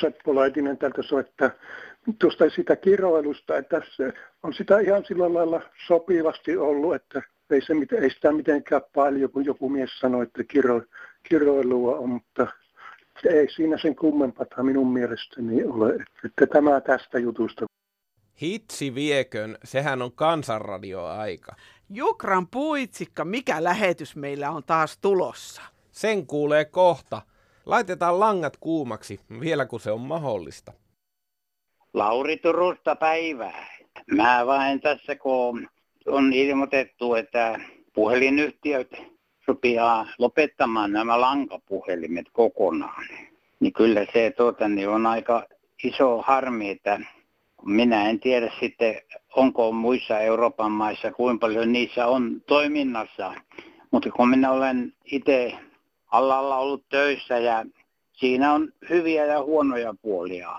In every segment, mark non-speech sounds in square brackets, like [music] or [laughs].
Seppo Laitinen täältä soittaa tuosta sitä kiroilusta, että se on sitä ihan sillä lailla sopivasti ollut, että ei, se, ei sitä mitenkään paljon, kun joku mies sanoi, että kiro, kiroilua on, mutta ei siinä sen kummempaa minun mielestäni ole, että tämä tästä jutusta. Hitsi viekön, sehän on kansanradioaika. Jukran puitsikka, mikä lähetys meillä on taas tulossa? Sen kuulee kohta. Laitetaan langat kuumaksi, vielä kun se on mahdollista. Lauri Turusta päivää. Mä vain tässä, kun on ilmoitettu, että puhelinyhtiöt sopiaa lopettamaan nämä lankapuhelimet kokonaan. Niin kyllä se tuota, niin on aika iso harmi, että minä en tiedä sitten, onko muissa Euroopan maissa, kuinka paljon niissä on toiminnassa. Mutta kun minä olen itse alalla ollut töissä ja siinä on hyviä ja huonoja puolia.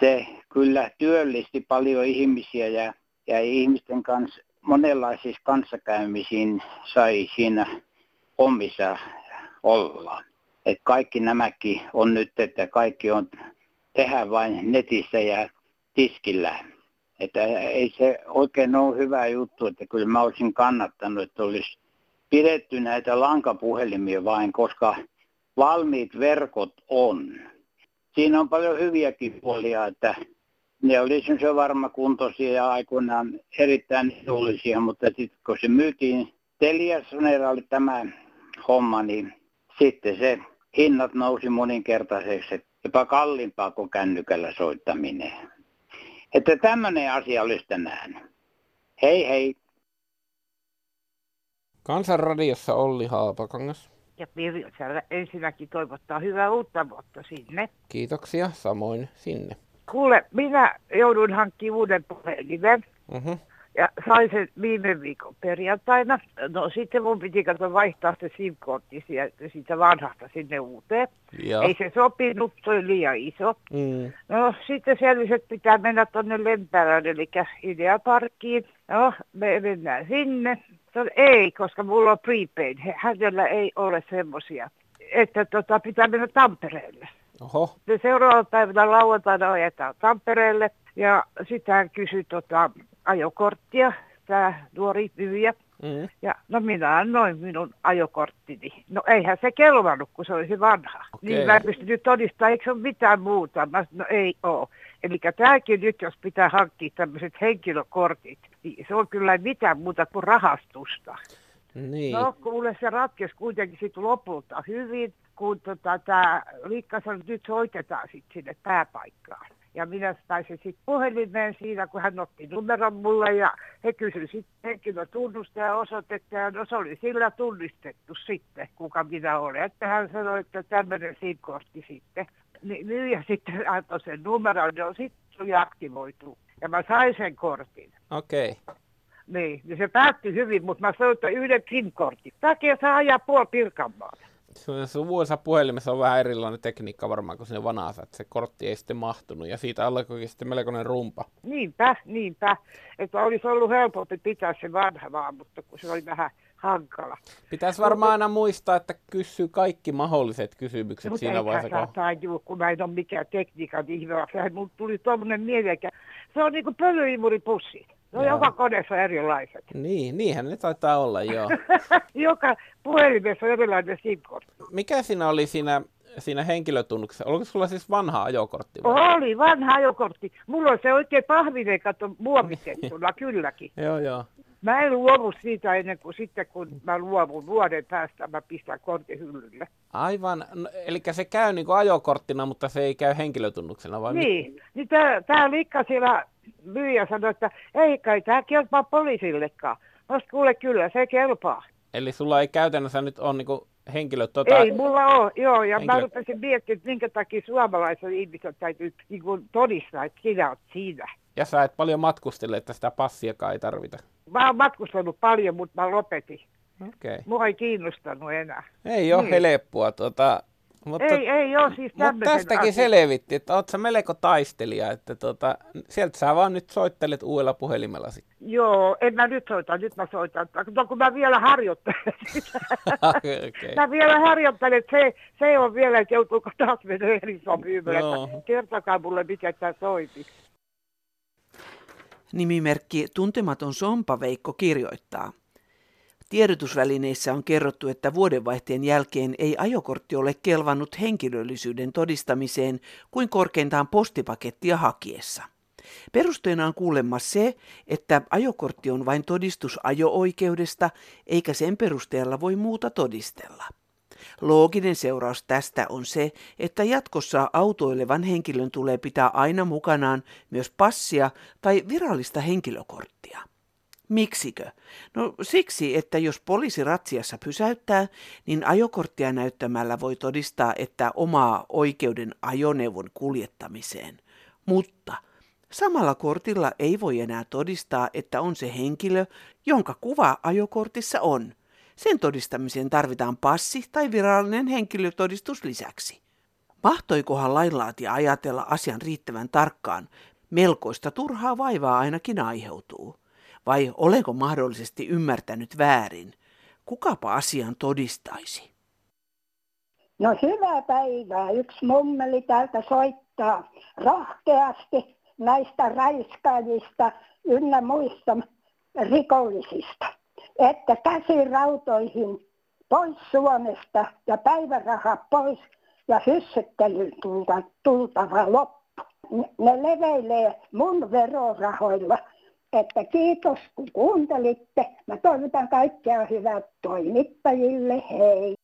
Se kyllä työllisti paljon ihmisiä ja, ja ihmisten kanssa monenlaisissa kanssakäymisiin sai siinä omissa olla. Et kaikki nämäkin on nyt, että kaikki on tehdä vain netissä ja tiskillä. Että ei se oikein ole hyvä juttu, että kyllä mä olisin kannattanut, että olisi pidetty näitä lankapuhelimia vain, koska valmiit verkot on. Siinä on paljon hyviäkin puolia, että ne oli se varmakuntoisia ja aikoinaan erittäin edullisia, mutta sitten kun se myytiin Teliasoneella oli tämä homma, niin sitten se hinnat nousi moninkertaiseksi, jopa kalliimpaa kuin kännykällä soittaminen. Että tämmöinen asia olisi tänään. Hei hei. Kansanradiossa Olli Haapakangas. Ja Pirjo ensinnäkin toivottaa hyvää uutta vuotta sinne. Kiitoksia, samoin sinne. Kuule, minä joudun hankkimaan uuden puhelimen. Uh-huh. Ja sain sen viime viikon perjantaina. No sitten mun piti katsoa vaihtaa se SIM-kortti siitä vanhasta sinne uuteen. Ja. Ei se sopinut, se oli liian iso. Mm. No sitten selvisi, että pitää mennä tuonne Lempärään, eli Ideaparkkiin. No, me mennään sinne. No, ei, koska mulla on prepaid. Hänellä ei ole semmoisia. Että tota, pitää mennä Tampereelle. Oho. Seuraavana päivänä lauantaina ajetaan Tampereelle ja sitten hän kysyi tota, ajokorttia, tämä nuori myyjä. Mm. Ja no minä annoin minun ajokorttini. No eihän se kelvannut, kun se olisi vanha. Okay. Niin mä en pystynyt todistamaan, eikö se ole mitään muuta. Mä no ei ole. Eli tämäkin nyt, jos pitää hankkia tämmöiset henkilökortit, niin se on kyllä mitään muuta kuin rahastusta. Niin. No kuule, se ratkesi kuitenkin sitten lopulta hyvin, kun tota, tämä Liikka sanoi, että nyt soitetaan sitten sinne pääpaikkaan. Ja minä saisin sitten puhelimeen siinä, kun hän otti numeron mulle ja he kysyivät sitten henkilötunnusta ja osoitetta. Ja no se oli sillä tunnistettu sitten, kuka minä olen. Että hän sanoi, että tämmöinen SIM-kortti sitten. Niin myyjä sitten [laughs] antoi sen numeron, ja sitten aktivoitu. Ja mä sain sen kortin. Okei. Okay. Niin, niin se päättyi hyvin, mutta mä sanoin, yhden SIM-kortin. Takia saa ajaa puoli Pirkanmaata uudessa puhelimessa on vähän erilainen tekniikka varmaan kuin sinne vanassa, että se kortti ei sitten mahtunut ja siitä alkoikin sitten melkoinen rumpa. Niinpä, niinpä. Että olisi ollut helpompi pitää se vanha vaan, mutta kun se oli vähän hankala. Pitäisi varmaan aina muistaa, että kysyy kaikki mahdolliset kysymykset Mutta siinä vaiheessa. Mutta kun... kun mä en ole mikään tekniikan ihminen, mulla tuli tuommoinen mieleen, se on niin kuin pölyimuripussi. No joka koneessa on erilaiset. Niin, niinhän ne taitaa olla, joo. [laughs] joka puhelimessa on erilainen sim Mikä siinä oli siinä, siinä henkilötunnuksessa? Oliko sulla siis vanha ajokortti? Vai? Oli, vanha ajokortti. Mulla on se oikein pahvinen, kato, muovitettuna, [laughs] kylläkin. joo, joo. Mä en luovu siitä ennen kuin sitten, kun mä luovun vuoden päästä, mä pistän kortin hyllylle. Aivan, no, eli se käy niin kuin ajokorttina, mutta se ei käy henkilötunnuksena, vai Niin, mit? niin tämä liikka siellä myyjä sanoi, että ei kai tämä kelpaa poliisillekaan. Mä kuule kyllä, se kelpaa. Eli sulla ei käytännössä nyt ole niinku henkilö... Tota... Ei mulla ole, joo. Ja henkilö... mä rupesin miettimään, että minkä takia suomalaisen ihmisen täytyy niin kuin todistaa, että sinä olet siinä. Ja sä et paljon matkustele, että sitä passiakaan ei tarvita. Mä oon matkustanut paljon, mutta mä lopetin. Okay. Mua ei kiinnostanut enää. Ei ole niin. helppoa. Tota, Mutta, ei, ei ole siis Mutta tästäkin asian. selvitti, että oot sä melko taistelija, että tota, sieltä sä vaan nyt soittelet uudella puhelimella. Joo, en mä nyt soita, nyt mä soitan. No kun mä vielä harjoittelen [laughs] sitä. okay. Mä vielä harjoittelen, se, se on vielä, että joutuuko taas mennä eri sopimään. Kertokaa mulle, mikä tämä soiti. Nimimerkki Tuntematon Sompa Veikko kirjoittaa. Tiedotusvälineissä on kerrottu, että vuodenvaihteen jälkeen ei ajokortti ole kelvannut henkilöllisyyden todistamiseen kuin korkeintaan postipakettia hakiessa. Perusteena on kuulemma se, että ajokortti on vain todistus ajo-oikeudesta, eikä sen perusteella voi muuta todistella. Looginen seuraus tästä on se, että jatkossa autoilevan henkilön tulee pitää aina mukanaan myös passia tai virallista henkilökorttia. Miksikö? No siksi, että jos poliisi ratsiassa pysäyttää, niin ajokorttia näyttämällä voi todistaa, että omaa oikeuden ajoneuvon kuljettamiseen. Mutta samalla kortilla ei voi enää todistaa, että on se henkilö, jonka kuva ajokortissa on. Sen todistamiseen tarvitaan passi tai virallinen henkilötodistus lisäksi. Mahtoikohan lainlaatija ajatella asian riittävän tarkkaan? Melkoista turhaa vaivaa ainakin aiheutuu. Vai olenko mahdollisesti ymmärtänyt väärin? Kukapa asian todistaisi? No hyvää päivää. Yksi mummeli täältä soittaa rohkeasti näistä raiskaajista ynnä muista rikollisista, että käsirautoihin pois Suomesta ja päiväraha pois ja hyssyttelyn tultava loppu. Ne leveilee mun verorahoilla että kiitos kun kuuntelitte. Mä toivotan kaikkea hyvää toimittajille. Hei.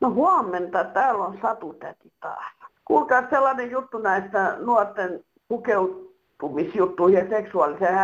No huomenta, täällä on Satutäti taas. Kuulkaa sellainen juttu näistä nuorten pukeutumisjuttuihin ja seksuaaliseen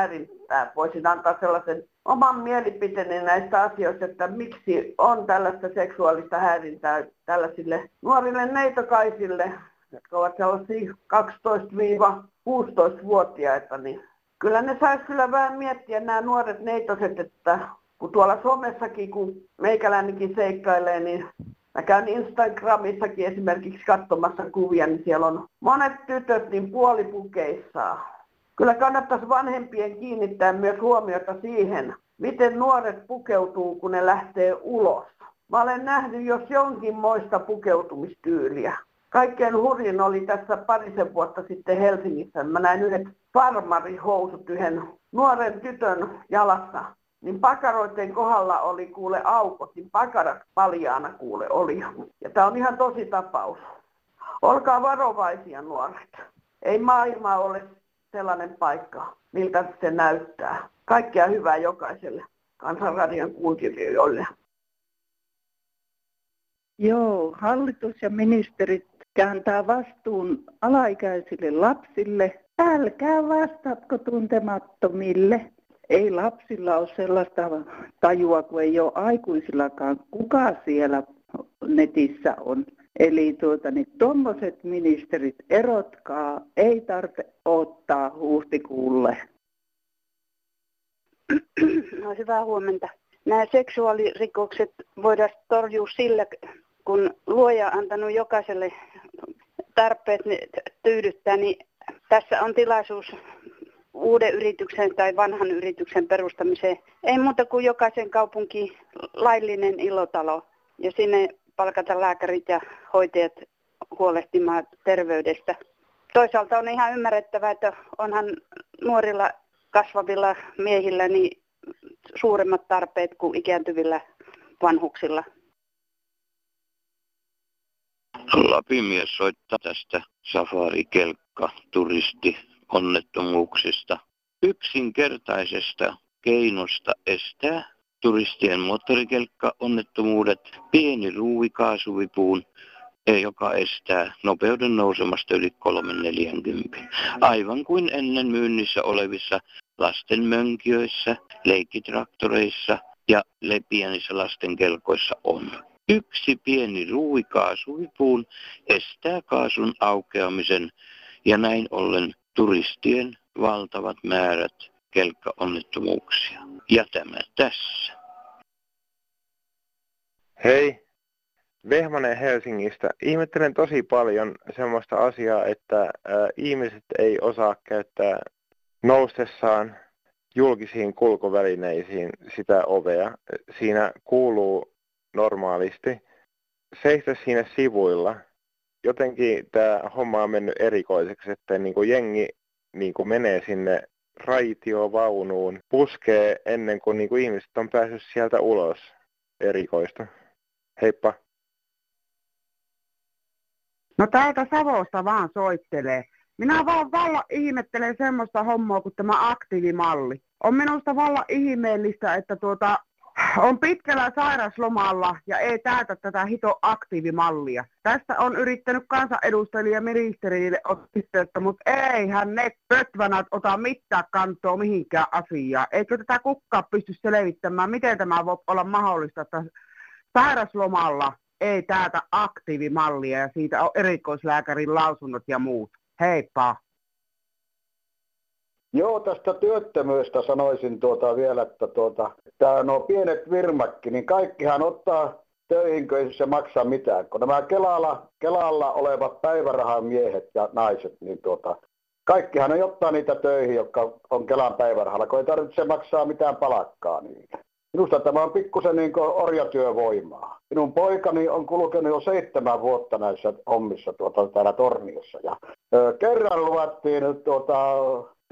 häirintään. Voisin antaa sellaisen oman mielipiteeni näistä asioista, että miksi on tällaista seksuaalista häirintää tällaisille nuorille neitokaisille, jotka ovat sellaisia 12-16-vuotiaita, niin kyllä ne saisi kyllä vähän miettiä nämä nuoret neitoset, että kun tuolla somessakin, kun meikäläinenkin seikkailee, niin Mä käyn Instagramissakin esimerkiksi katsomassa kuvia, niin siellä on monet tytöt niin puolipukeissaan. Kyllä kannattaisi vanhempien kiinnittää myös huomiota siihen, miten nuoret pukeutuu, kun ne lähtee ulos. Mä olen nähnyt jos jonkinmoista pukeutumistyyliä. Kaikkein hurjin oli tässä parisen vuotta sitten Helsingissä. Mä näin yhdet farmarihousut yhden nuoren tytön jalassa. Niin pakaroiden kohdalla oli kuule aukot, niin pakarat paljaana kuule oli. Ja tämä on ihan tosi tapaus. Olkaa varovaisia nuoret. Ei maailma ole sellainen paikka, miltä se näyttää. Kaikkea hyvää jokaiselle kansanradion kuuntelijoille. Joo, hallitus ja ministerit kääntää vastuun alaikäisille lapsille. Älkää vastatko tuntemattomille. Ei lapsilla ole sellaista tajua kuin ei ole aikuisillakaan, kuka siellä netissä on. Eli tuota, niin tuommoiset ministerit erotkaa, ei tarvitse ottaa huhtikuulle. No hyvää huomenta. Nämä seksuaalirikokset voidaan torjua sillä, kun luoja on antanut jokaiselle tarpeet tyydyttää, niin tässä on tilaisuus uuden yrityksen tai vanhan yrityksen perustamiseen. Ei muuta kuin jokaisen kaupunki laillinen ilotalo ja sinne palkata lääkärit ja hoitajat huolehtimaan terveydestä. Toisaalta on ihan ymmärrettävää, että onhan nuorilla kasvavilla miehillä niin suuremmat tarpeet kuin ikääntyvillä vanhuksilla. Lapimies soittaa tästä safarikelkka turisti onnettomuuksista. Yksinkertaisesta keinosta estää turistien moottorikelkka-onnettomuudet pieni ruuvikaasuvipuun, joka estää nopeuden nousemasta yli 340. Aivan kuin ennen myynnissä olevissa lastenmönkiöissä, leikkitraktoreissa ja pienissä lastenkelkoissa on. Yksi pieni ruuikaasuvipuun estää kaasun aukeamisen ja näin ollen turistien valtavat määrät kelkkaonnettomuuksia. Ja tämä tässä. Hei, Vehmanen Helsingistä. Ihmettelen tosi paljon semmoista asiaa, että äh, ihmiset ei osaa käyttää noustessaan julkisiin kulkuvälineisiin sitä ovea. Siinä kuuluu normaalisti seistä siinä sivuilla. Jotenkin tämä homma on mennyt erikoiseksi, että niin kuin jengi niin kuin menee sinne raitiovaunuun, puskee ennen kuin, niin kuin ihmiset on päässyt sieltä ulos. Erikoista. Heippa. No täältä Savosta vaan soittelee. Minä vaan valla ihmettelen semmoista hommaa kuin tämä aktiivimalli. On minusta valla ihmeellistä, että tuota, on pitkällä sairaslomalla ja ei täytä tätä hito aktiivimallia. Tästä on yrittänyt kansanedustajille ja ministerille ottaa mutta eihän ne pötvänät ota mitään kantoa mihinkään asiaan. Eikö tätä kukkaa pysty selvittämään, miten tämä voi olla mahdollista, että sairaslomalla ei täytä aktiivimallia ja siitä on erikoislääkärin lausunnot ja muut. Heippa! Joo, tästä työttömyystä sanoisin tuota vielä, että tuota, tämä nuo pienet virmakki, niin kaikkihan ottaa töihin, kun ei se maksa mitään. Kun nämä Kelalla, Kelalla olevat päivärahan miehet ja naiset, niin tuota, kaikkihan ne ottaa niitä töihin, jotka on Kelan päivärahalla, kun ei tarvitse maksaa mitään palakkaa niille. Minusta tämä on pikkusen niin orjatyövoimaa. Minun poikani on kulkenut jo seitsemän vuotta näissä hommissa tuota, täällä Torniossa. Ja, ö, kerran luvattiin tuota,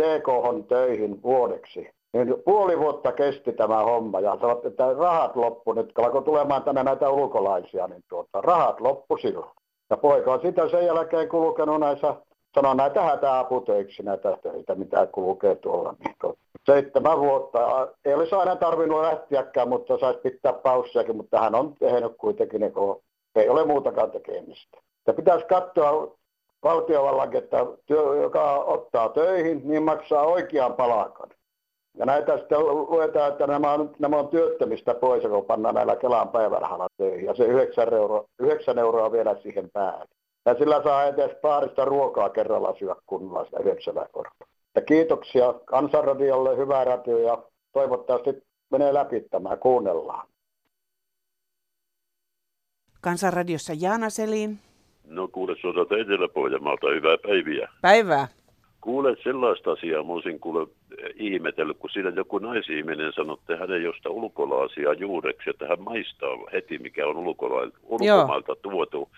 TK töihin vuodeksi. Niin puoli vuotta kesti tämä homma ja sanottiin, että rahat loppu nyt, kun alkoi tulemaan tänne näitä ulkolaisia, niin tuota, rahat loppu silloin. Ja poika on sitten sen jälkeen kulkenut näissä, sanon näitä hätäaputöiksi näitä töitä, mitä kulkee tuolla. Niin tuota, seitsemän vuotta. Ei olisi aina tarvinnut lähteäkään, mutta saisi pitää paussiakin, mutta hän on tehnyt kuitenkin, niin kun ei ole muutakaan tekemistä. Ja pitäisi katsoa valtiovallankin, että työ, joka ottaa töihin, niin maksaa oikean palakan. Ja näitä sitten luetaan, että nämä on, nämä on työttömistä pois, kun pannaan näillä Kelan päivärahalla töihin. Ja se 9 euroa, 9 euroa vielä siihen päälle. Ja sillä saa edes paarista ruokaa kerralla syödä kunnolla sitä 9 euroa. Ja kiitoksia Kansanradiolle, hyvää radio ja toivottavasti menee läpi tämä, kuunnellaan. Kansanradiossa Jaana Selin. No kuule tuolta Etelä-Pohjanmaalta, hyvää päiviä. Päivää. Kuule sellaista asiaa, mä olisin kuule ihmetellyt, kun siinä joku naisihminen sanoi, että hän ei josta ulkolaasia juureksi, että hän maistaa heti, mikä on ulkola- ulkomailta tuotu.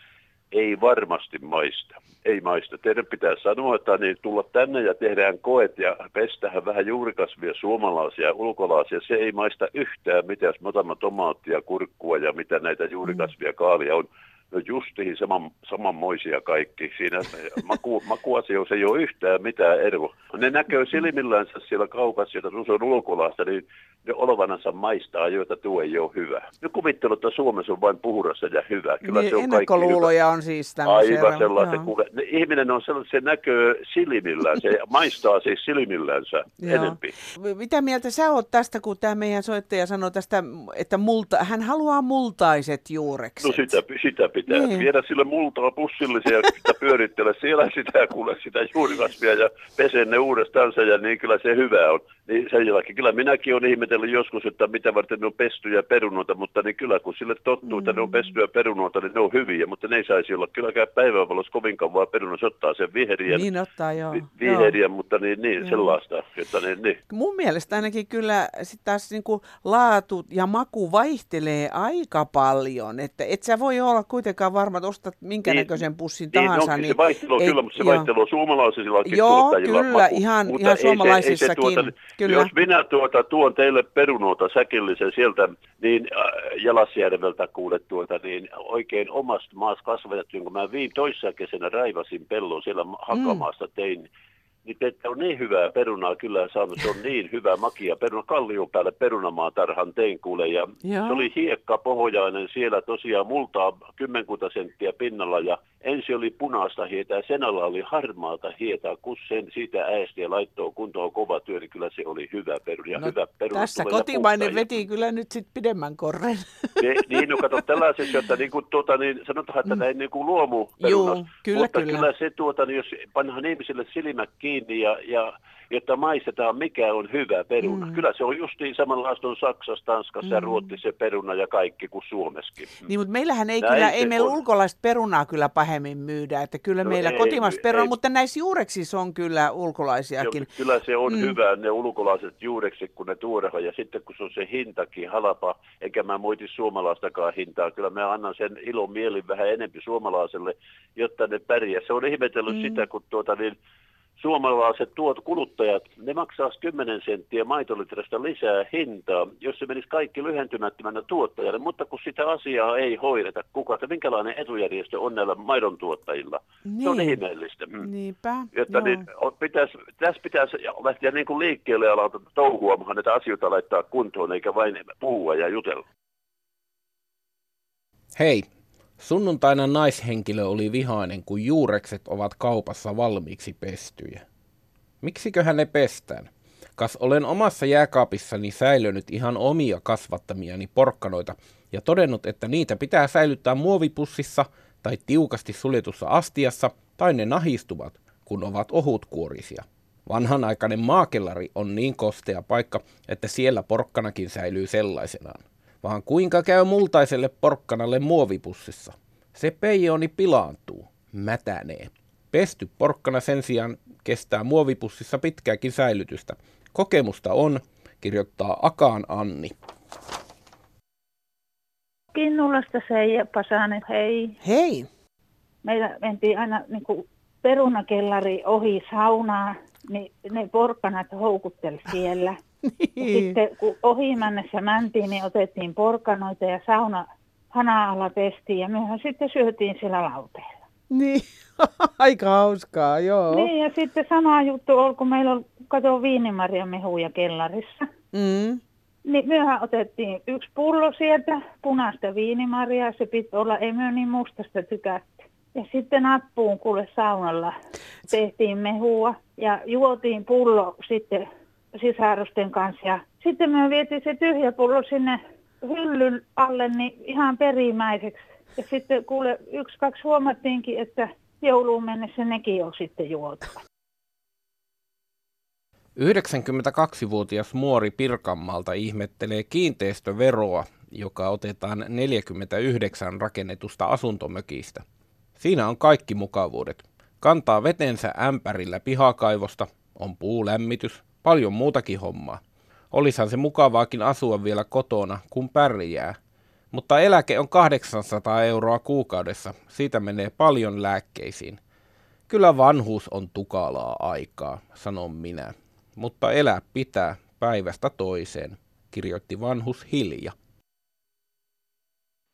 Ei varmasti maista. Ei maista. Teidän pitää sanoa, että niin tulla tänne ja tehdään koet ja pestähän vähän juurikasvia suomalaisia ja ulkolaisia. Se ei maista yhtään mitään, jos me otamme tomaattia, kurkkua ja mitä näitä juurikasvia kaalia on No justiin saman, samanmoisia kaikki. Siinä maku, makuasioissa ei ole yhtään mitään eroa. Ne näkyy silmillänsä siellä kaupassa, jota se on ulkolaista, niin ne olevanansa maistaa, joita tuo ei ole hyvä. Ne kuvittelu, että Suomessa on vain puhdasta ja hyvä. Kyllä niin, se on ennakkoluuloja on siis tämmöisiä. Aivan. Kuule, ne, ihminen on sellainen, se näkyy silmillään, se [laughs] maistaa siis silmillänsä enempi. Mitä mieltä sä oot tästä, kun tämä meidän soittaja sanoi tästä, että multa, hän haluaa multaiset juurekset? No sitä, sitä pitää niin. viedä sille multaa pussillisia ja sitä pyörittele siellä sitä kuule sitä juurikasvia ja pesee ne uudestaan ja niin kyllä se hyvä on. Niin sen jälkeen kyllä minäkin olen ihmetellyt joskus, että mitä varten ne on pestyjä perunoita, mutta niin kyllä kun sille tottuu, että ne on mm. pestyjä perunoita, niin ne on hyviä, mutta ne ei saisi olla kylläkään päivänvalossa kovin kauan peruna, se ottaa sen viheriän. Niin ottaa, joo. Vi- viheriän, joo. mutta niin, niin joo. sellaista. Että niin, niin. Mun mielestä ainakin kyllä sit taas niin kuin laatu ja maku vaihtelee aika paljon, että et sä voi olla kuitenkaan varma, että ostat minkä niin, näköisen pussin niin, tahansa. No, niin, se vaihtelu ei, kyllä, mutta se vaihtelu on suomalaisilla Joo, kyllä, maku, ihan, ihan suomalaisissakin. Tuota, kyllä. Jos minä tuota, tuon teille perunoita säkillisen sieltä, niin äh, Jalasjärveltä kuulet tuota, niin oikein omasta maassa kasvatettu, kun mä viin toissa kesänä raivasin pellon siellä hakamaasta tein, niin te on niin hyvää perunaa kyllä saanut, se on niin hyvä makia peruna, kallion päälle perunamaan tarhan tein kuule, ja Joo. se oli hiekka pohjainen siellä tosiaan multaa kymmenkunta senttiä pinnalla, ja ensi oli punaista hietaa, sen alla oli harmaata hietaa, kun sen siitä äästi ja laittoi kuntoon kova työ, niin kyllä se oli hyvä peruna. Ja no, hyvä peruna tässä kotimainen veti ja... kyllä nyt sitten pidemmän korren. [laughs] Ne, niin, no kato tällaisessa, että niin kuin, tuota, niin, sanotaan, että mm. näin niin kuin luomu Joo, kyllä, mutta kyllä. kyllä se, tuota, niin jos pannaan ihmisille silmät kiinni ja, ja jotta maistetaan mikä on hyvä peruna. Mm. Kyllä se on justiin samanlaista on Saksassa, Tanskassa mm. ja Ruotsissa peruna ja kaikki kuin Suomessakin. Niin, mutta meillähän ei Näin kyllä, ei meillä on. ulkolaista perunaa kyllä pahemmin myydä, että kyllä no meillä ei, kotimaista perunaa, mutta näissä juureksissa on kyllä ulkolaisiakin. Jo, kyllä se on mm. hyvä, ne ulkolaiset juureksi, kun ne tuoreha, ja sitten kun se on se hintakin halapa, eikä mä moiti suomalaistakaan hintaa, kyllä mä annan sen ilon mielin vähän enempi suomalaiselle, jotta ne pärjää. Se on ihmetellyt mm. sitä, kun tuota niin, suomalaiset tuot kuluttajat, ne maksaa 10 senttiä maitolitrasta lisää hintaa, jos se menisi kaikki lyhentymättömänä tuottajalle, mutta kun sitä asiaa ei hoideta, kuka, että minkälainen etujärjestö on näillä maidon tuottajilla. Niin. Se on niin. ihmeellistä. Mm. Niinpä, Jotta niin, pitäisi, tässä pitäisi lähteä niin kuin liikkeelle ja touhuamaan näitä asioita laittaa kuntoon, eikä vain puhua ja jutella. Hei, Sunnuntaina naishenkilö oli vihainen, kun juurekset ovat kaupassa valmiiksi pestyjä. Miksiköhän ne pestään? Kas olen omassa jääkaapissani säilönyt ihan omia kasvattamiani porkkanoita ja todennut, että niitä pitää säilyttää muovipussissa tai tiukasti suljetussa astiassa tai ne nahistuvat, kun ovat ohutkuorisia. Vanhanaikainen maakellari on niin kostea paikka, että siellä porkkanakin säilyy sellaisenaan vaan kuinka käy multaiselle porkkanalle muovipussissa. Se peijoni pilaantuu, mätänee. Pesty porkkana sen sijaan kestää muovipussissa pitkääkin säilytystä. Kokemusta on, kirjoittaa Akaan Anni. Kinnulasta Seija Pasanen, hei. Hei. Meillä mentiin aina niin kuin perunakellari ohi saunaa, niin ne porkkanat houkutteli siellä. Niin. Sitten kun ohi mennessä mäntiin, niin otettiin porkanoita ja sauna hana-ala pestiin ja myöhään sitten syötiin siellä lauteella. Niin, [laughs] aika hauskaa, joo. Niin, ja sitten sama juttu on, kun meillä on, kato, mehuja kellarissa. Mm. Niin myöhään otettiin yksi pullo sieltä, punaista viinimarjaa, se piti olla, ei myö niin mustasta tykätty. Ja sitten nappuun kuule saunalla tehtiin mehua ja juotiin pullo sitten sisarusten kanssa. Ja sitten me vietiin se tyhjä pullo sinne hyllyn alle niin ihan perimäiseksi. Ja sitten kuule, yksi, kaksi huomattiinkin, että jouluun mennessä nekin on sitten juotu. 92-vuotias muori Pirkanmaalta ihmettelee kiinteistöveroa, joka otetaan 49 rakennetusta asuntomökistä. Siinä on kaikki mukavuudet. Kantaa vetensä ämpärillä pihakaivosta, on puulämmitys, Paljon muutakin hommaa. Olisahan se mukavaakin asua vielä kotona, kun pärjää. Mutta eläke on 800 euroa kuukaudessa. Siitä menee paljon lääkkeisiin. Kyllä vanhuus on tukalaa aikaa, sanon minä. Mutta elää pitää päivästä toiseen, kirjoitti vanhus Hilja.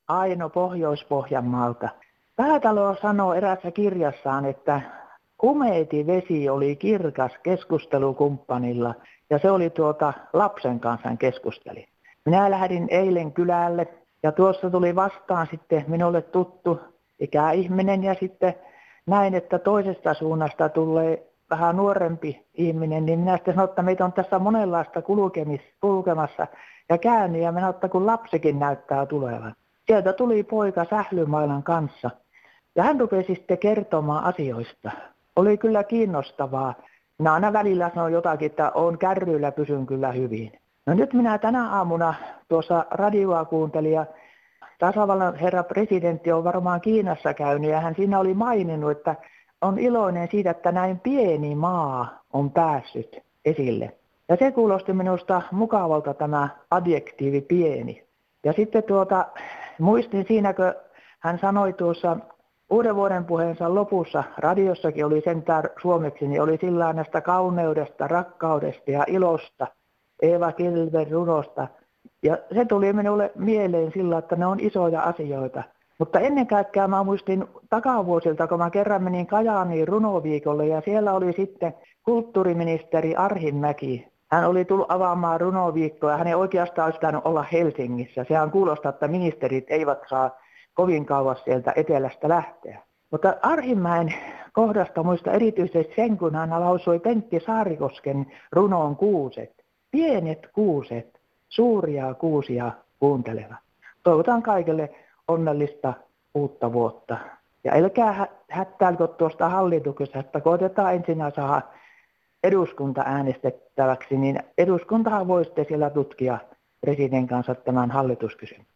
Aino Pohjois-Pohjanmaalta. Päätalo sanoo erässä kirjassaan, että Kumeiti vesi oli kirkas keskustelukumppanilla ja se oli tuota lapsen kanssa keskusteli. Minä lähdin eilen kylälle ja tuossa tuli vastaan sitten minulle tuttu ikäihminen ja sitten näin, että toisesta suunnasta tulee vähän nuorempi ihminen, niin minä sitten sanoin, että meitä on tässä monenlaista kulkemis, kulkemassa ja käännin ja minä että kun lapsikin näyttää tulevan. Sieltä tuli poika sählymailan kanssa ja hän rupesi sitten kertomaan asioista oli kyllä kiinnostavaa. Minä aina välillä sanon jotakin, että on kärryillä, pysyn kyllä hyvin. No nyt minä tänä aamuna tuossa radioa kuuntelin ja tasavallan herra presidentti on varmaan Kiinassa käynyt ja hän siinä oli maininnut, että on iloinen siitä, että näin pieni maa on päässyt esille. Ja se kuulosti minusta mukavalta tämä adjektiivi pieni. Ja sitten tuota, muistin siinä, kun hän sanoi tuossa uuden vuoden puheensa lopussa radiossakin oli sentään suomeksi, niin oli sillä näistä kauneudesta, rakkaudesta ja ilosta, Eeva Kilven runosta. Ja se tuli minulle mieleen sillä, että ne on isoja asioita. Mutta ennen kaikkea mä muistin takavuosilta, kun mä kerran menin Kajaaniin runoviikolle ja siellä oli sitten kulttuuriministeri Arhimäki. Hän oli tullut avaamaan runoviikkoa ja hänen oikeastaan olisi olla Helsingissä. Sehän kuulostaa, että ministerit eivät saa kovin kauas sieltä etelästä lähteä. Mutta Arhimäen kohdasta muista erityisesti sen, kun hän lausui Pentti Saarikosken runoon kuuset. Pienet kuuset, suuria kuusia kuuntelevat. Toivotan kaikille onnellista uutta vuotta. Ja älkää hättäilkö tuosta hallituksesta, että koitetaan ensin saada eduskunta äänestettäväksi, niin eduskuntahan voi sitten siellä tutkia presidentin kanssa tämän hallituskysymyksen.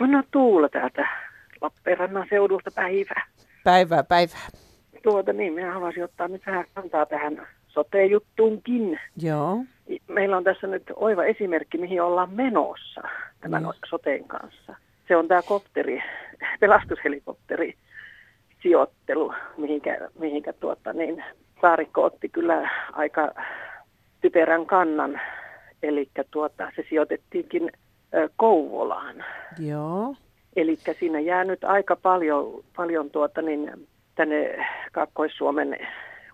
No Tuula täältä Lappeenrannan seudulta päivää. Päivää, päivää. Tuota niin, minä haluaisin ottaa nyt vähän kantaa tähän sote-juttuunkin. Joo. Meillä on tässä nyt oiva esimerkki, mihin ollaan menossa tämän no. soteen kanssa. Se on tämä kopteri, pelastushelikopteri sijoittelu, mihinkä, mihinkä tuota, niin, Saarikko otti kyllä aika typerän kannan. Eli tuota, se sijoitettiinkin Kouvolaan. Joo. Eli siinä jää nyt aika paljon, paljon tuota, niin, tänne Kaakkois-Suomen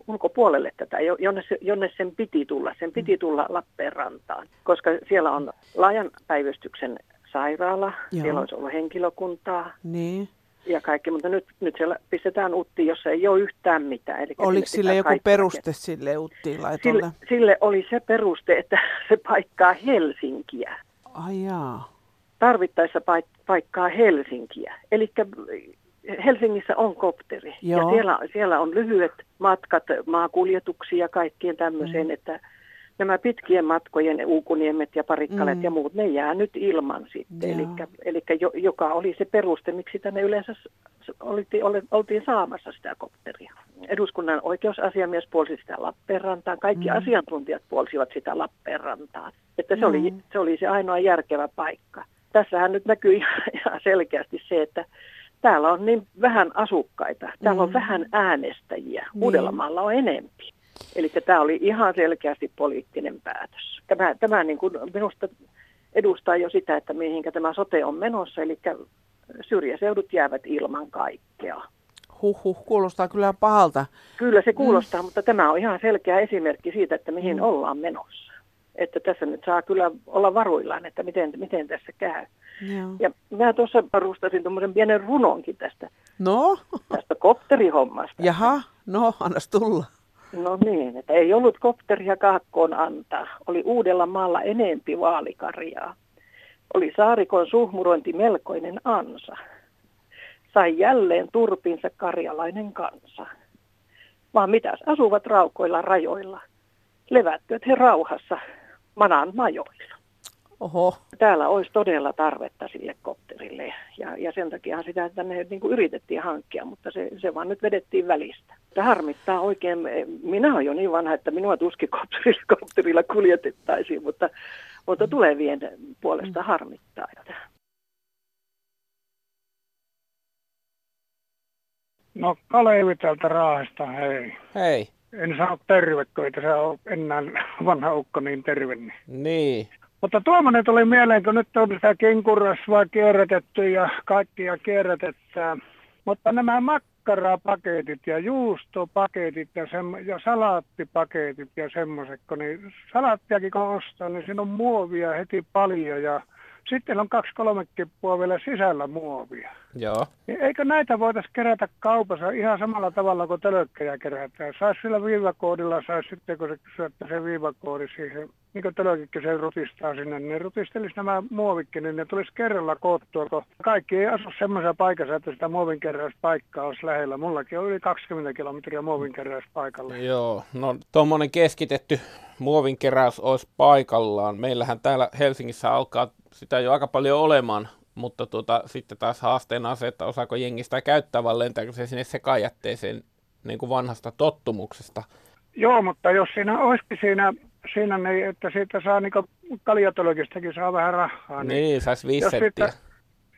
ulkopuolelle tätä, jonne, jonne sen piti tulla. Sen piti mm. tulla Lappeenrantaan, koska siellä on laajan päivystyksen sairaala, Joo. siellä olisi ollut henkilökuntaa. Niin. Ja kaikki, mutta nyt, nyt siellä pistetään uttiin, jossa ei ole yhtään mitään. Eli Oliko sille joku peruste sille uttiin laitolle? Sille, sille oli se peruste, että [laughs] se paikkaa Helsinkiä. Ai jaa. Tarvittaessa paik- paikkaa Helsinkiä. Eli Helsingissä on kopteri Joo. ja siellä, siellä on lyhyet matkat maakuljetuksia ja kaikkien tämmöiseen, mm. että nämä pitkien matkojen Uukuniemet ja Parikkalet mm. ja muut, ne jää nyt ilman sitten. Eli, eli jo, joka oli se peruste, miksi tänne yleensä oltiin, oltiin saamassa sitä kopteria. Eduskunnan oikeusasiamies puolsi sitä Lappeenrantaan, kaikki mm. asiantuntijat puolsivat sitä Lappeenrantaan. Että se, mm. oli, se oli se ainoa järkevä paikka. Tässähän nyt näkyy [laughs] ihan selkeästi se, että täällä on niin vähän asukkaita, täällä mm. on vähän äänestäjiä, niin. Uudellamaalla on enempi. Eli tämä oli ihan selkeästi poliittinen päätös. Tämä, tämä niin kuin minusta edustaa jo sitä, että mihinkä tämä sote on menossa, eli syrjäseudut jäävät ilman kaikkea. Huhhuh, kuulostaa kyllä pahalta. Kyllä se kuulostaa, mm. mutta tämä on ihan selkeä esimerkki siitä, että mihin mm. ollaan menossa. Että tässä nyt saa kyllä olla varuillaan, että miten, miten tässä käy. Joo. Ja mä tuossa varustasin tuommoisen pienen runonkin tästä, no? tästä kopterihommasta. Jaha, no annas tulla. No niin, että ei ollut kopteria kaakkoon antaa. Oli uudella maalla enempi vaalikarjaa. Oli saarikon suhmurointi melkoinen ansa. Sai jälleen turpinsa karjalainen kansa. Vaan mitäs asuvat raukoilla rajoilla. Levättyöt he rauhassa manan majoilla. Oho. Täällä olisi todella tarvetta sille kopterille ja, ja sen takia sitä tänne niin kuin yritettiin hankkia, mutta se, se vaan nyt vedettiin välistä. Tämä harmittaa oikein. Minä olen jo niin vanha, että minua tuskin kopterilla, [laughs] kopterilla kuljetettaisiin, mutta, mutta tulevien puolesta harmittaa. No Kalevi täältä Raahesta, hei. Hei. En sano terve, kun ei tässä ole enää vanha ukko niin terve. Niin. Mutta tuommoinen tuli mieleen, kun nyt on sitä kinkurasvaa kierrätetty ja kaikkia kierrätetään. Mutta nämä makkarapaketit ja juustopaketit ja, sem- ja salaattipaketit ja semmoiset, kun niin salaattiakin kun ostaa, niin siinä on muovia heti paljon ja sitten on kaksi kolme kippua vielä sisällä muovia. Joo. Niin eikö näitä voitaisiin kerätä kaupassa ihan samalla tavalla kuin tölökkejä kerätään? Saisi sillä viivakoodilla, saisi sitten kun se syöttää se viivakoodi siihen, niin kuin tölökikki se rutistaa sinne, niin rutistelisi nämä muovikki, niin ne tulisi kerralla koottua, kun kaikki ei asu semmoisessa paikassa, että sitä muovinkeräyspaikkaa olisi lähellä. Mullakin on yli 20 kilometriä muovinkeräyspaikalla. Joo, no tuommoinen keskitetty muovinkeräys olisi paikallaan. Meillähän täällä Helsingissä alkaa sitä jo aika paljon olemaan, mutta tuota, sitten taas haasteena on se, että osaako jengi sitä käyttää, vai lentääkö se sinne sekajätteeseen niin kuin vanhasta tottumuksesta. Joo, mutta jos siinä olisikin siinä, siinä niin, että siitä saa niin kaljatologistakin saa vähän rahaa. Niin, niin saisi viisi senttiä.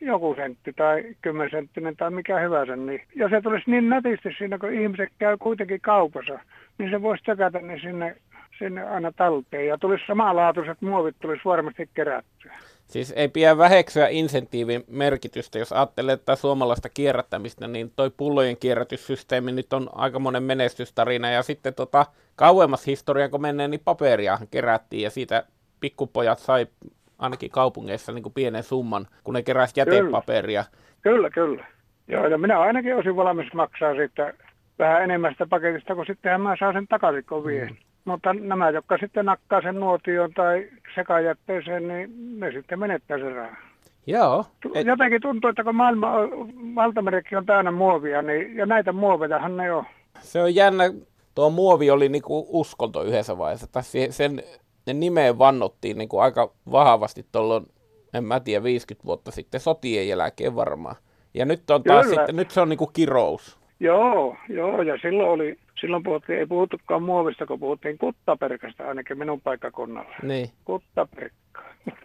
Joku sentti tai kymmensenttinen tai mikä hyvänsä. Niin. Ja se tulisi niin nätisti siinä, kun ihmiset käy kuitenkin kaupassa, niin se voisi tökätä niin sinne, sinne aina talteen. Ja tulisi samanlaatuiset muovit tulisi varmasti kerättyä. Siis ei pidä väheksyä insentiivin merkitystä, jos ajattelee että suomalaista kierrättämistä, niin toi pullojen kierrätyssysteemi nyt on aika monen menestystarina, ja sitten tota, kauemmas historiaa kun menee, niin paperia kerättiin, ja siitä pikkupojat sai ainakin kaupungeissa niin kuin pienen summan, kun ne keräsi jätepaperia. Kyllä, kyllä. kyllä. Joo, ja minä ainakin olisin valmis maksaa siitä vähän enemmän sitä paketista, kun sittenhän mä saan sen takaisin, kun vien. Mm. Mutta nämä, jotka sitten nakkaa sen nuotioon tai sekajätteeseen, niin ne sitten menettää sen rahaa. Joo. Et... Jotenkin tuntuu, että kun maailma, valtamerekin on täynnä muovia, niin, ja näitä muovejahan ne on. Se on jännä. Tuo muovi oli niinku uskonto yhdessä vaiheessa. Tai sen ne nimeen vannottiin niinku aika vahvasti tuolloin, en mä tiedä, 50 vuotta sitten sotien jälkeen varmaan. Ja nyt on taas Kyllä. sitten, nyt se on niinku kirous. Joo, joo, ja silloin oli, silloin puhuttiin, ei puhuttukaan muovista, kun puhuttiin kuttaperkasta ainakin minun paikkakunnalla. Niin. Kuttaperkka. [laughs]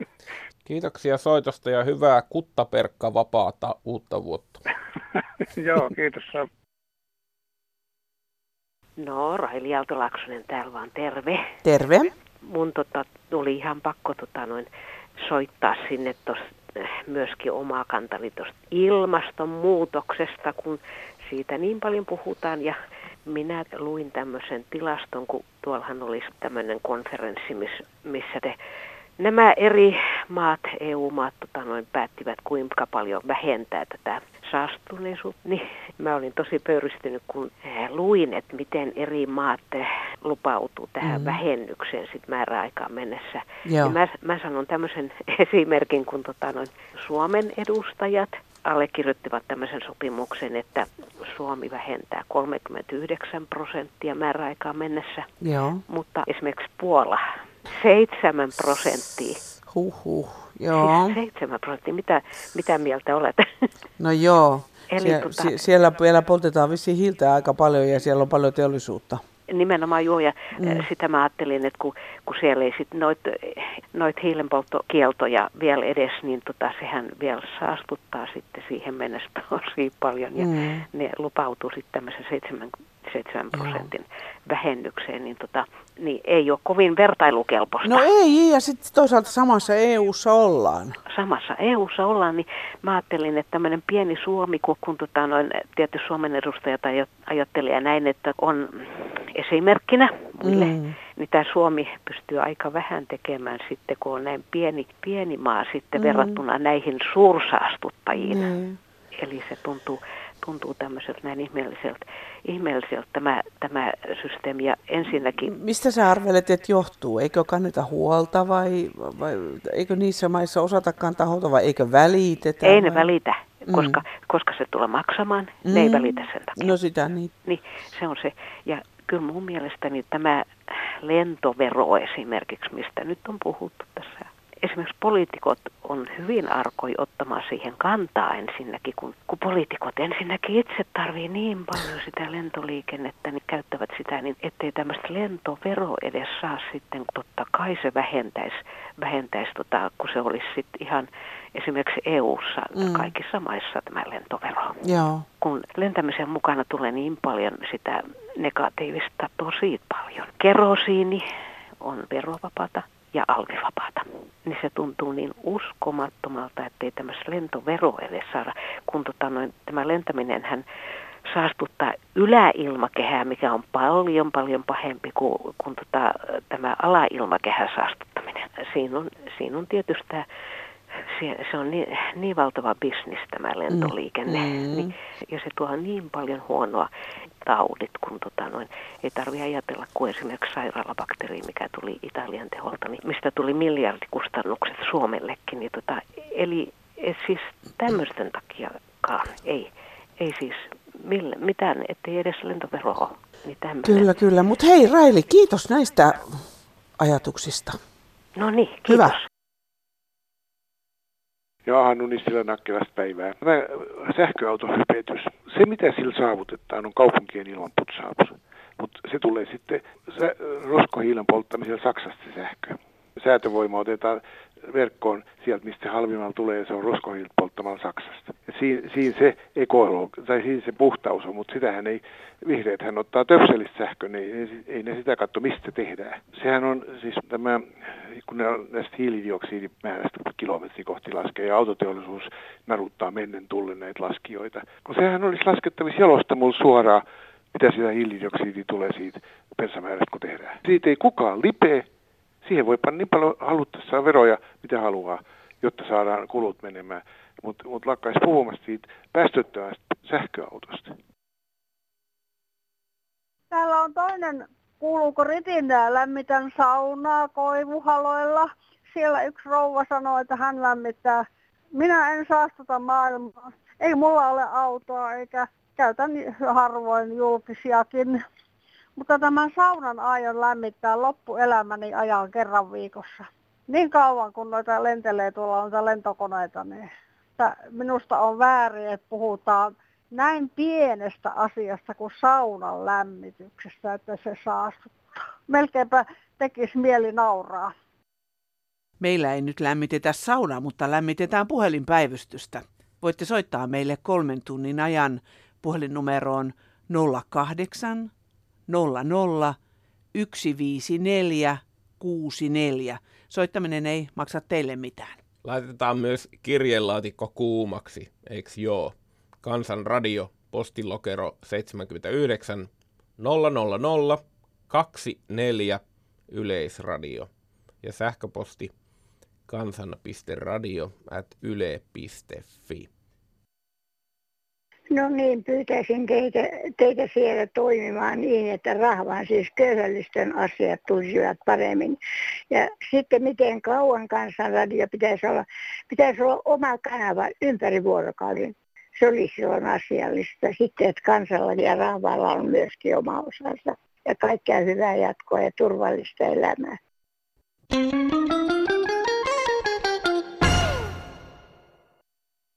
Kiitoksia soitosta ja hyvää kuttaperkka vapaata uutta vuotta. [laughs] joo, kiitos. No, Raili Aalto-Laksonen täällä vaan, terve. Terve. Mun tota, tuli ihan pakko tota, noin, soittaa sinne tos, eh, myöskin omaa kantani tuosta ilmastonmuutoksesta, kun siitä niin paljon puhutaan ja minä luin tämmöisen tilaston, kun tuollahan olisi tämmöinen konferenssi, missä te nämä eri maat, EU-maat tota noin, päättivät, kuinka paljon vähentää tätä saastuneisuutta. Niin mä olin tosi pöyristynyt, kun eh, luin, että miten eri maat eh, lupautuu tähän mm. vähennykseen sit määräaikaan mennessä. Ja mä, mä sanon tämmöisen [laughs] esimerkin, kun tota noin, Suomen edustajat allekirjoittivat tämmöisen sopimuksen, että Suomi vähentää 39 prosenttia määräaikaan mennessä, Joo. mutta esimerkiksi Puola 7 prosenttia. Huhhuh, joo. Siis 7 prosenttia, mitä, mitä mieltä olet? No joo, Eli Sie- tota... siellä vielä poltetaan vissiin hiiltä aika paljon ja siellä on paljon teollisuutta nimenomaan joo, ja mm. sitä mä ajattelin, että kun, kun siellä ei sitten noit, noit hiilenpolttokieltoja vielä edes, niin tota, sehän vielä saastuttaa sitten siihen mennessä tosi paljon, ja mm. ne lupautuu sitten tämmöisen 7, 7 prosentin vähennykseen, niin, tota, niin ei ole kovin vertailukelpoista. No ei, ja sitten toisaalta samassa EU-ssa ollaan. Samassa EU-ssa ollaan, niin mä ajattelin, että tämmöinen pieni Suomi, kun, kun tota, noin, tietysti Suomen edustajat ajatteli ja näin, että on esimerkkinä muille, mm. niin tämä Suomi pystyy aika vähän tekemään sitten, kun on näin pieni, pieni maa sitten mm. verrattuna näihin suursaastuttajiin. Mm. Eli se tuntuu, tuntuu tämmöiseltä näin ihmeelliseltä, ihmeelliseltä tämä, tämä systeemi. Ja ensinnäkin... Mistä sä arvelet, että johtuu? Eikö kanneta huolta vai, vai eikö niissä maissa osata kantaa huolta vai eikö välitetä? Ei vai? ne välitä, koska, mm. koska se tulee maksamaan, mm. ne ei mm. välitä sen takia. No sitä niin. Niin, se on se. Ja kyllä mun mielestäni tämä lentovero esimerkiksi, mistä nyt on puhuttu tässä esimerkiksi poliitikot on hyvin arkoi ottamaan siihen kantaa ensinnäkin, kun, kun poliitikot ensinnäkin itse tarvii niin paljon sitä lentoliikennettä, niin käyttävät sitä, niin ettei tämmöistä lentovero edes saa sitten, totta kai se vähentäisi, vähentäisi tota, kun se olisi sitten ihan esimerkiksi EU-ssa mm. kaikissa maissa tämä lentovero. Joo. Kun lentämisen mukana tulee niin paljon sitä negatiivista, tosi paljon. Kerosiini on verovapaata ja alkivapaata. Niin se tuntuu niin uskomattomalta, ettei tämmöistä lentovero edes saada, kun tota noin, tämä lentäminen hän saastuttaa yläilmakehää, mikä on paljon paljon pahempi kuin, kuin tota, tämä alailmakehän saastuttaminen. Siinä on, siinä on tietysti tämä se, se on niin, niin valtava bisnis tämä lentoliikenne. Mm. Niin, ja se tuo niin paljon huonoa taudit, kun tota noin, ei tarvitse ajatella kuin esimerkiksi sairaalabakteeri, mikä tuli Italian teholta, niin mistä tuli miljardikustannukset Suomellekin. Niin tota, eli et siis tämmöisten takiakaan ei, ei siis millä, mitään, ettei edes lentoveroa. Niin kyllä, kyllä. Mutta hei Raili, kiitos näistä ajatuksista. No niin, kiitos. Hyvä. Ja Hannu Nissilä Nakkelasta päivää. Tämä sähköautohypetys, se mitä sillä saavutetaan on kaupunkien ilmanputsaus. Mutta se tulee sitten roskohiilen polttamisella Saksasta sähkö. Säätövoima otetaan verkkoon sieltä, mistä halvimmalla tulee, se on roskohiilet polttamalla Saksasta. Ja siinä, se ekologi, tai siinä se puhtaus on, mutta sitähän ei, vihreät hän ottaa töpselistä sähkön, niin ei, ei ne sitä katso, mistä tehdään. Sehän on siis tämä, kun ne on näistä hiilidioksidimäärästä kilometri kohti laskee, ja autoteollisuus naruttaa mennen tullen näitä laskijoita. Kun sehän olisi laskettavissa jalostamulla suoraan, mitä sitä hiilidioksidia tulee siitä bensamäärästä, kun tehdään. Siitä ei kukaan lipee, siihen voi panna niin paljon haluttaessa veroja, mitä haluaa, jotta saadaan kulut menemään. Mutta mut lakkaisi puhumasta siitä päästöttömästä sähköautosta. Täällä on toinen, kuuluuko ritinää, lämmitän saunaa koivuhaloilla. Siellä yksi rouva sanoi, että hän lämmittää. Minä en saastuta maailmaa. Ei mulla ole autoa eikä käytän harvoin julkisiakin. Mutta tämän saunan aion lämmittää loppuelämäni ajan kerran viikossa. Niin kauan kun noita lentelee tuolla noita lentokoneita, niin minusta on väärin, että puhutaan näin pienestä asiasta kuin saunan lämmityksestä, että se saastuttaa. Melkeinpä tekisi mieli nauraa. Meillä ei nyt lämmitetä saunaa, mutta lämmitetään puhelinpäivystystä. Voitte soittaa meille kolmen tunnin ajan puhelinnumeroon 08 00 154 64. Soittaminen ei maksa teille mitään. Laitetaan myös kirjelaatikko kuumaksi, eikö joo? Kansan radio, postilokero 79 000 24 Yleisradio ja sähköposti kansan.radio at yle.fi. No niin, pyytäisin teitä, teitä siellä toimimaan niin, että rahvan, siis köyhällisten asiat tulisivat paremmin. Ja sitten miten kauan kansanradio pitäisi olla, pitäisi olla oma kanava ympäri vuorokauden. Se olisi silloin asiallista. Sitten, että kansalla ja rahvalla on myöskin oma osansa. Ja kaikkea hyvää jatkoa ja turvallista elämää.